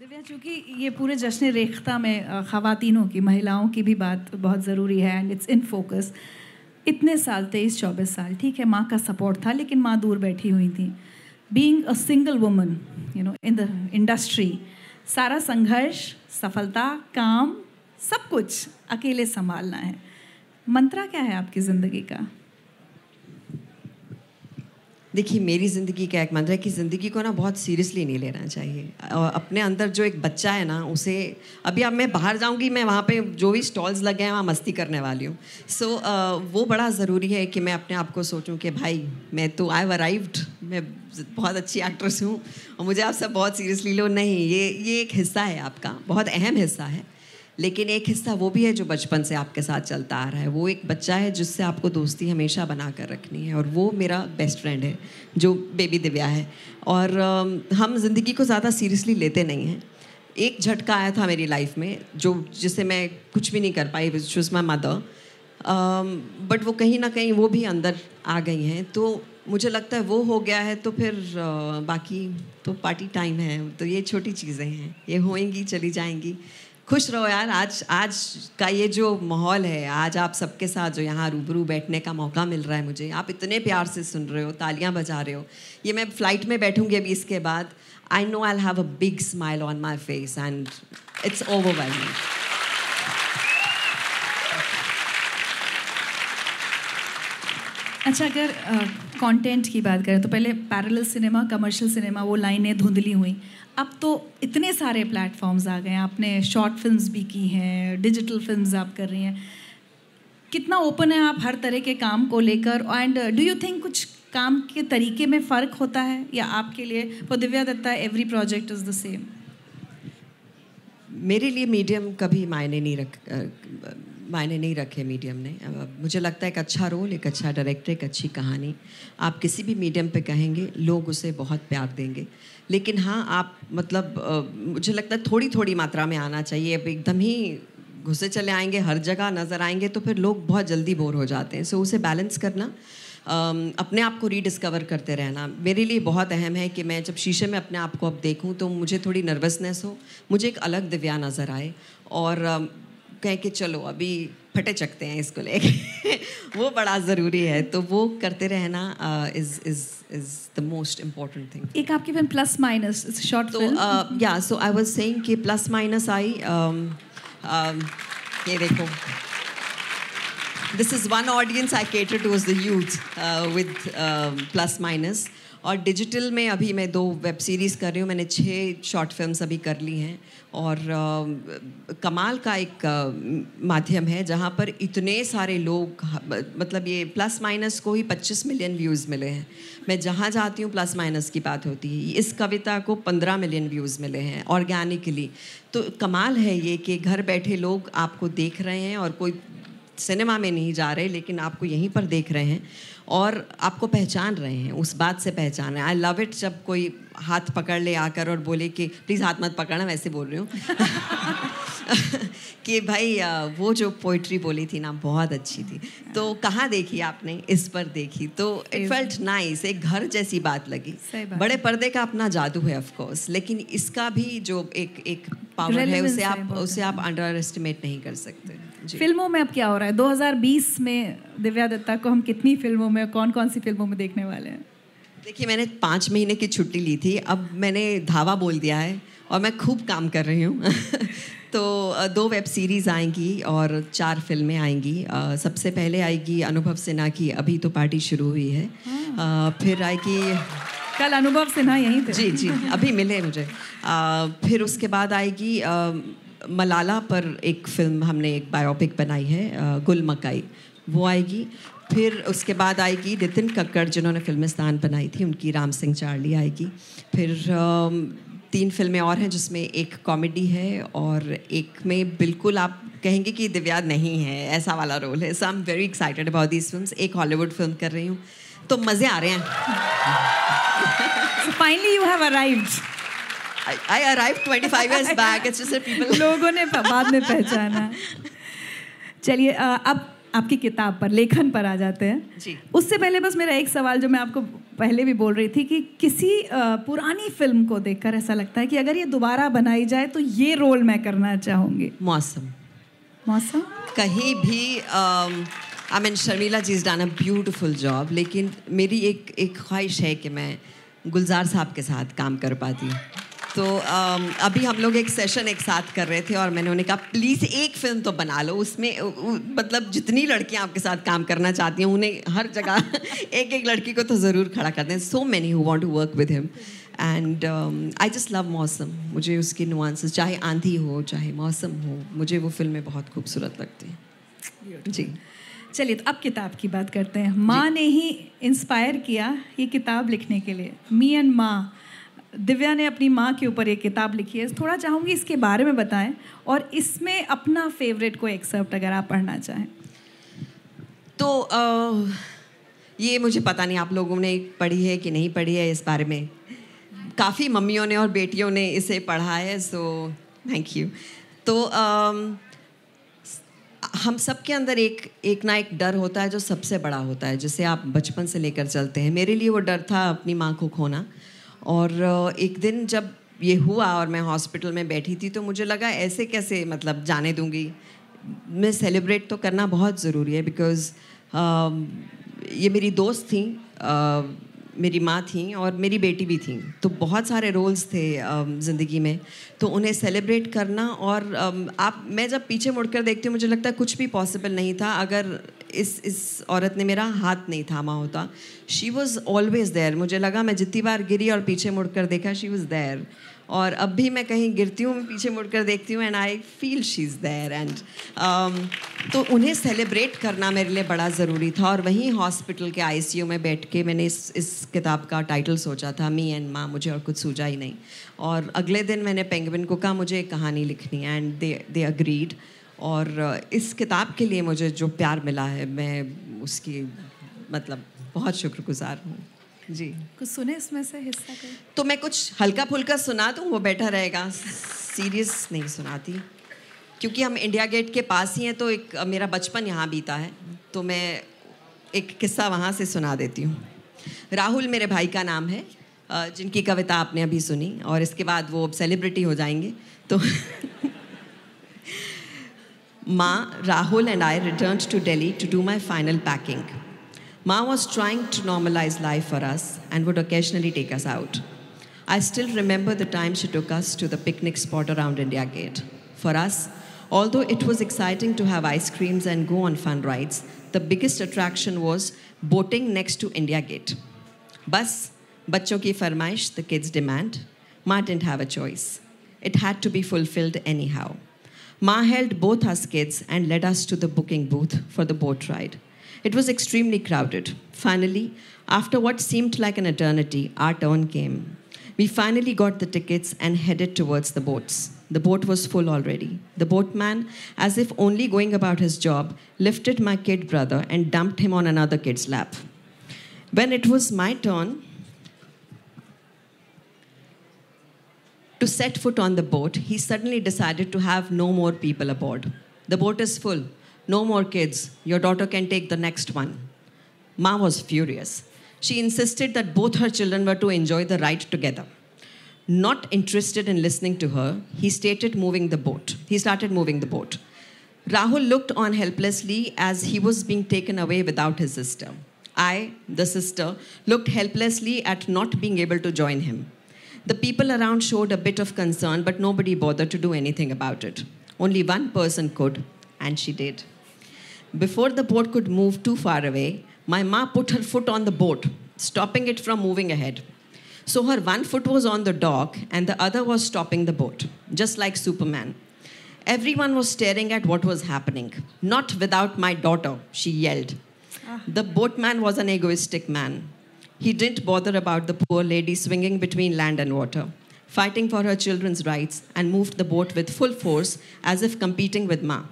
दिव्या, चूँकि ये पूरे जश्न रेख्ता में ख़वातीनों की, महिलाओं की भी बात बहुत ज़रूरी है एंड इट्स इन फोकस इतने साल, तेईस, चौबीस साल, ठीक है, माँ का सपोर्ट था, लेकिन माँ दूर बैठी हुई थी। Being a single woman you know in the industry सारा संघर्ष, सफलता, काम, सब कुछ अकेले संभालना है। मंत्रा क्या है आपकी ज़िंदगी का? देखिए मेरी ज़िंदगी का एक मंत्र है कि ज़िंदगी को ना बहुत सीरियसली नहीं लेना चाहिए। और अपने अंदर जो एक बच्चा है ना उसे अभी अब मैं बाहर जाऊँगी मैं वहाँ पे जो भी स्टॉल्स लगे हैं वहाँ मस्ती करने वाली हूँ। सो so, uh, वो बड़ा ज़रूरी है कि मैं अपने आप को सोचूं कि भाई मैं तो आई अराइव्ड मैं बहुत अच्छी एक्ट्रेस हूँ और मुझे आप सब बहुत सीरियसली लो। नहीं ये ये एक हिस्सा है आपका बहुत अहम हिस्सा है। लेकिन एक हिस्सा वो भी है जो बचपन से आपके साथ चलता आ रहा है। वो एक बच्चा है जिससे आपको दोस्ती हमेशा बना कर रखनी है और वो मेरा बेस्ट फ्रेंड है, जो बेबी दिव्या है। और हम ज़िंदगी को ज़्यादा सीरियसली लेते नहीं हैं। एक झटका आया था मेरी लाइफ में, जो जिससे मैं कुछ भी नहीं कर पाई which was my mother but वो कहीं ना कहीं वो भी अंदर आ गई हैं। तो मुझे लगता है वो हो गया है तो फिर बाकी तो पार्टी टाइम है तो ये छोटी चीज़ें हैं। ये होएँगी, चली जाएँगी। खुश रहो यार। आज आज का ये जो माहौल है, आज आप सबके साथ जो यहाँ रूबरू बैठने का मौका मिल रहा है मुझे। आप इतने प्यार से सुन रहे हो, तालियाँ बजा रहे हो। ये मैं फ़्लाइट में बैठूँगी अभी इसके बाद। I know I have a big smile on my face and it's over overwhelming अच्छा अगर कंटेंट की बात करें तो पहले पैरेलल सिनेमा कमर्शियल सिनेमा वो लाइनें धुंधली हुई। अब तो इतने सारे प्लेटफॉर्म्स आ गए हैं। आपने शॉर्ट फिल्म्स भी की हैं डिजिटल फिल्म्स आप कर रही हैं। कितना ओपन है आप हर तरह के काम को लेकर? एंड डू यू थिंक कुछ काम के तरीके में फ़र्क होता है? या आपके लिए for Divya Dutta every project is the same मेरे लिए मीडियम कभी मायने नहीं रख मायने नहीं रखे मीडियम ने। मुझे लगता है एक अच्छा रोल एक अच्छा डायरेक्टर एक अच्छी कहानी। आप किसी भी मीडियम पे कहेंगे, लोग उसे बहुत प्यार देंगे। लेकिन हाँ आप मतलब मुझे लगता है थोड़ी थोड़ी मात्रा में आना चाहिए। अब एकदम ही घुसे चले आएँगे, हर जगह नज़र आएँगे तो फिर लोग बहुत जल्दी बोर हो जाते हैं। सो उसे बैलेंस करना अपने आप को रीडिस्कवर करते रहना। मेरे लिए बहुत अहम है कि मैं जब शीशे में अपने आप को अब देखूँ तो मुझे थोड़ी नर्वसनेस हो, मुझे एक अलग दिव्या नज़र आए। और कह के चलो अभी फटे चकते हैं इसको लेके। वो बड़ा ज़रूरी है तो वो करते रहना is is is the most important thing एक आपकी फ़िल्म प्लस माइनस शॉर्ट तो या सो आई वाज सेइंग कि प्लस माइनस आई ये देखो। This is one audience I cater to the youth with plus minus और डिजिटल में अभी मैं दो वेब सीरीज़ कर रही हूँ। मैंने छः शॉर्ट फिल्म्स अभी कर ली हैं। और आ, कमाल का एक आ, माध्यम है जहाँ पर इतने सारे लोग मतलब ये प्लस माइनस को ही 25 मिलियन व्यूज़ मिले हैं। मैं जहाँ जाती हूँ प्लस माइनस की बात होती है। इस कविता को 15 मिलियन व्यूज़ मिले हैं ऑर्गेनिकली तो कमाल है ये कि घर बैठे लोग आपको देख रहे हैं और कोई सिनेमा में नहीं जा रहे लेकिन आपको यहीं पर देख रहे हैं और आपको पहचान रहे हैं उस बात से पहचान है। आई लव इट जब कोई हाथ पकड़ ले आकर और बोले कि प्लीज़ हाथ मत पकड़ना वैसे बोल रही हूँ। कि भाई वो जो पोइट्री बोली थी ना बहुत अच्छी थी। तो कहाँ देखी आपने? इस पर देखी। तो इट फेल्ट नाइस एक घर जैसी बात लगी। बात। बड़े पर्दे का अपना जादू है ऑफ़ कोर्स लेकिन इसका भी जो एक एक पावर है उसे आप उसे आप अंडर एस्टिमेट नहीं कर सकते। फ़िल्मों में अब क्या हो रहा है? 2020 में दिव्या दत्ता को हम कितनी फ़िल्मों में कौन कौन सी फ़िल्मों में देखने वाले हैं? देखिए मैंने पाँच महीने की छुट्टी ली थी। अब मैंने धावा बोल दिया है और मैं खूब काम कर रही हूँ। तो दो वेब सीरीज़ आएँगी और चार फ़िल्में आएँगी। सबसे पहले आएगी अनुभव सिन्हा की अभी तो पार्टी शुरू हुई है। हाँ। फिर आएगी कल अनुभव सिन्हा यहीं थे। जी जी अभी मिले मुझे। आ, फिर उसके बाद आएगी मलाला पर एक फ़िल्म हमने एक बायोपिक बनाई है गुल मकाई। वो आएगी, फिर उसके बाद आएगी नितिन कक्कड़, जिन्होंने फिल्मिस्तान बनाई थी, उनकी राम सिंह चार्ली आएगी। फिर तीन फ़िल्में और हैं जिसमें एक कॉमेडी है और एक में बिल्कुल आप कहेंगे कि दिव्या नहीं है, ऐसा वाला रोल है। So I am very excited about these film एक हॉलीवुड फ़िल्म कर रही हूँ। तो मज़े आ रहे हैं। Finally you have arrived I, I arrived 25 years back. It's just that people. लोगों ने बाद में पहचाना। चलिए अब आपकी किताब पर लेखन पर आ जाते हैं। जी। उससे पहले बस मेरा एक सवाल जो मैं आपको पहले भी बोल रही थी कि किसी पुरानी फ़िल्म को देखकर ऐसा लगता है कि अगर ये दोबारा बनाई जाए तो ये रोल मैं करना चाहूँगी। मौसम। मौसम? कहीं भी I mean Sharmila ji is done a beautiful job लेकिन मेरी एक एक ख्वाहिश है कि मैं गुलजार साहब के साथ काम कर पाती तो um, अभी हम लोग एक सेशन एक साथ कर रहे थे और मैंने उन्हें कहा प्लीज़ एक फ़िल्म तो बना लो। उसमें मतलब जितनी लड़कियाँ आपके साथ काम करना चाहती हैं उन्हें हर जगह एक एक लड़की को तो ज़रूर खड़ा करते हैं so many who want to work with him and I just love Mausam मुझे उसकी नुआंसेस चाहे आंधी हो चाहे मौसम हो मुझे वो फ़िल्में बहुत खूबसूरत लगती हैं। जी। चलिए तो अब किताब की बात करते हैं। माँ ने ही इंस्पायर किया ये किताब लिखने के लिए। मी एंड माँ दिव्या ने अपनी माँ के ऊपर एक किताब लिखी है। थोड़ा चाहूँगी इसके बारे में बताएँ और इसमें अपना फेवरेट कोई एक्सेप्ट अगर आप पढ़ना चाहें। तो अ, ये मुझे पता नहीं आप लोगों ने पढ़ी है कि नहीं पढ़ी है इस बारे में। काफ़ी मम्मियों ने और बेटियों ने इसे पढ़ा है सो थैंक यू तो अम, हम सब के अंदर एक एक ना एक डर होता है जो सबसे बड़ा होता है जिसे आप बचपन से लेकर चलते हैं। मेरे लिए वो डर था अपनी माँ को खोना। और एक दिन जब ये हुआ और मैं हॉस्पिटल में बैठी थी तो मुझे लगा ऐसे कैसे मतलब जाने दूँगी? मैं सेलिब्रेट तो करना बहुत ज़रूरी है बिकॉज़ ये मेरी दोस्त थी अ, मेरी माँ थी और मेरी बेटी भी थी। तो बहुत सारे रोल्स थे ज़िंदगी में। तो उन्हें सेलिब्रेट करना और आप मैं जब पीछे मुड़कर देखती हूँ मुझे लगता है कुछ भी पॉसिबल नहीं था। अगर इस इस औरत ने मेरा हाथ नहीं थामा होता। शी वॉज़ ऑलवेज देयर मुझे लगा मैं जितनी बार गिरी और पीछे मुड़कर देखा शी वॉज़ देयर और अब भी मैं कहीं गिरती हूँ, पीछे मुड़कर देखती हूँ and I feel she is there and तो उन्हें सेलिब्रेट करना मेरे लिए बड़ा ज़रूरी था। और वहीं हॉस्पिटल के आईसीयू में बैठ के मैंने इस इस किताब का टाइटल सोचा था मी एंड माँ मुझे और कुछ सूझा ही नहीं। और अगले दिन मैंने पेंगविन को कहा, मुझे एक कहानी लिखनी है। एंड दे दे अग्रीड और इस किताब के लिए मुझे जो प्यार मिला है मैं उसकी मतलब बहुत शुक्रगुजार हूँ। जी। कुछ सुने इसमें से हिस्सा कर तो मैं कुछ हल्का फुल्का सुना दूँ वो बेटर रहेगा। सीरियस नहीं सुनाती। क्योंकि हम इंडिया गेट के पास ही हैं तो एक मेरा बचपन यहाँ बीता है। तो मैं एक किस्सा वहाँ से सुना देती हूँ। राहुल मेरे भाई का नाम है जिनकी कविता आपने अभी सुनी और इसके बाद वो सेलिब्रिटी हो जाएँगे तो Ma, Rahul, and I returned to Delhi to do my final packing. Ma was trying to normalize life for us and would occasionally take us out. I still remember the time she took us to the picnic spot around India Gate. For us, although it was exciting to have ice creams and go on fun rides, the biggest attraction was boating next to India Gate. Bus, bachcho ki farmaish, the kids' demand. Ma didn't have a choice. It had to be fulfilled anyhow. Ma held both us kids and led us to the booking booth for the boat ride. It was extremely crowded. Finally, after what seemed like an eternity, our turn came. We finally got the tickets and headed towards the boats. The boat was full already. The boatman, as if only going about his job, lifted my kid brother and dumped him on another kid's lap. When it was my turn, to set foot on the boat, he suddenly decided to have no more people aboard. The boat is full. No more kids. Your daughter can take the next one. Ma was furious. She insisted that both her children were to enjoy the ride together. Not interested in listening to her, he stated moving the boat. He started moving the boat. Rahul looked on helplessly as he was being taken away without his sister. I, the sister, looked helplessly at not being able to join him. The people around showed a bit of concern, but nobody bothered to do anything about it. Only one person could, and she did. Before the boat could move too far away, my ma put her foot on the boat, stopping it from moving ahead. So her one foot was on the dock and the other was stopping the boat, just like Superman. Everyone was staring at what was happening. Not without my daughter, she yelled. Ah. The boatman was an egoistic man. He didn't bother about the poor lady swinging between land and water, fighting for her children's rights, and moved the boat with full force as if competing with Ma.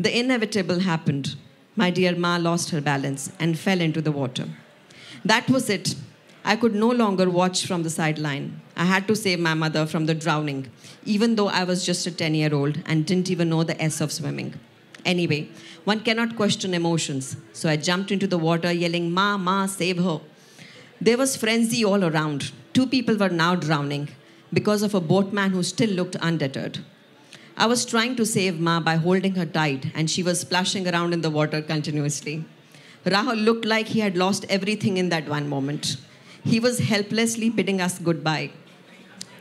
The inevitable happened. My dear Ma lost her balance and fell into the water. That was it. I could no longer watch from the sideline. I had to save my mother from the drowning, even though I was just a 10 year old and didn't even know the S of swimming. Anyway, one cannot question emotions. So I jumped into the water, yelling, Ma, Ma, save her. There was frenzy all around. Two people were now drowning because of a boatman who still looked undeterred. I was trying to save Ma by holding her tight, and she was splashing around in the water continuously. Rahul looked like he had lost everything in that one moment. He was helplessly bidding us goodbye.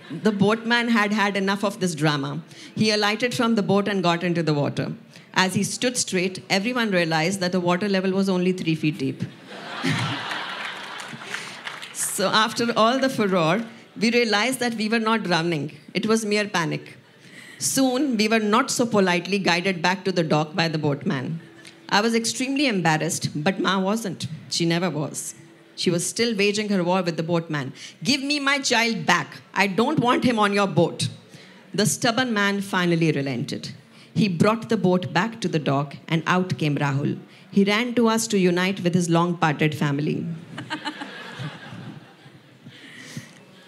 The boatman had had enough of this drama. He alighted from the boat and got into the water. As he stood straight, everyone realized that the water level was only three feet deep. so, after all the furor, we realized that we were not drowning. It was mere panic. Soon, we were not so politely guided back to the dock by the boatman. I was extremely embarrassed, but Ma wasn't. She never was. She was still waging her war with the boatman. Give me my child back. I don't want him on your boat. The stubborn man finally relented. He brought the boat back to the dock, and out came Rahul. He ran to us to unite with his long parted family.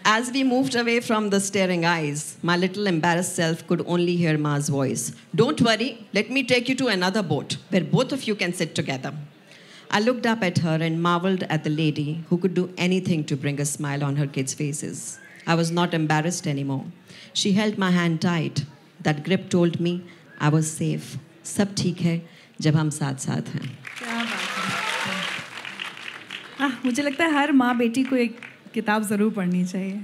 As we moved away from the staring eyes, my little embarrassed self could only hear Ma's voice. Don't worry, let me take you to another boat where both of you can sit together. I looked up at her and marveled at the lady who could do anything to bring a smile on her kids' faces. I was not embarrassed anymore. She held my hand tight. That grip told me I was safe. सब ठीक है जब हम साथ साथ हैं क्या बात है आह, मुझे लगता है हर माँ बेटी को एक किताब ज़रूर पढ़नी चाहिए।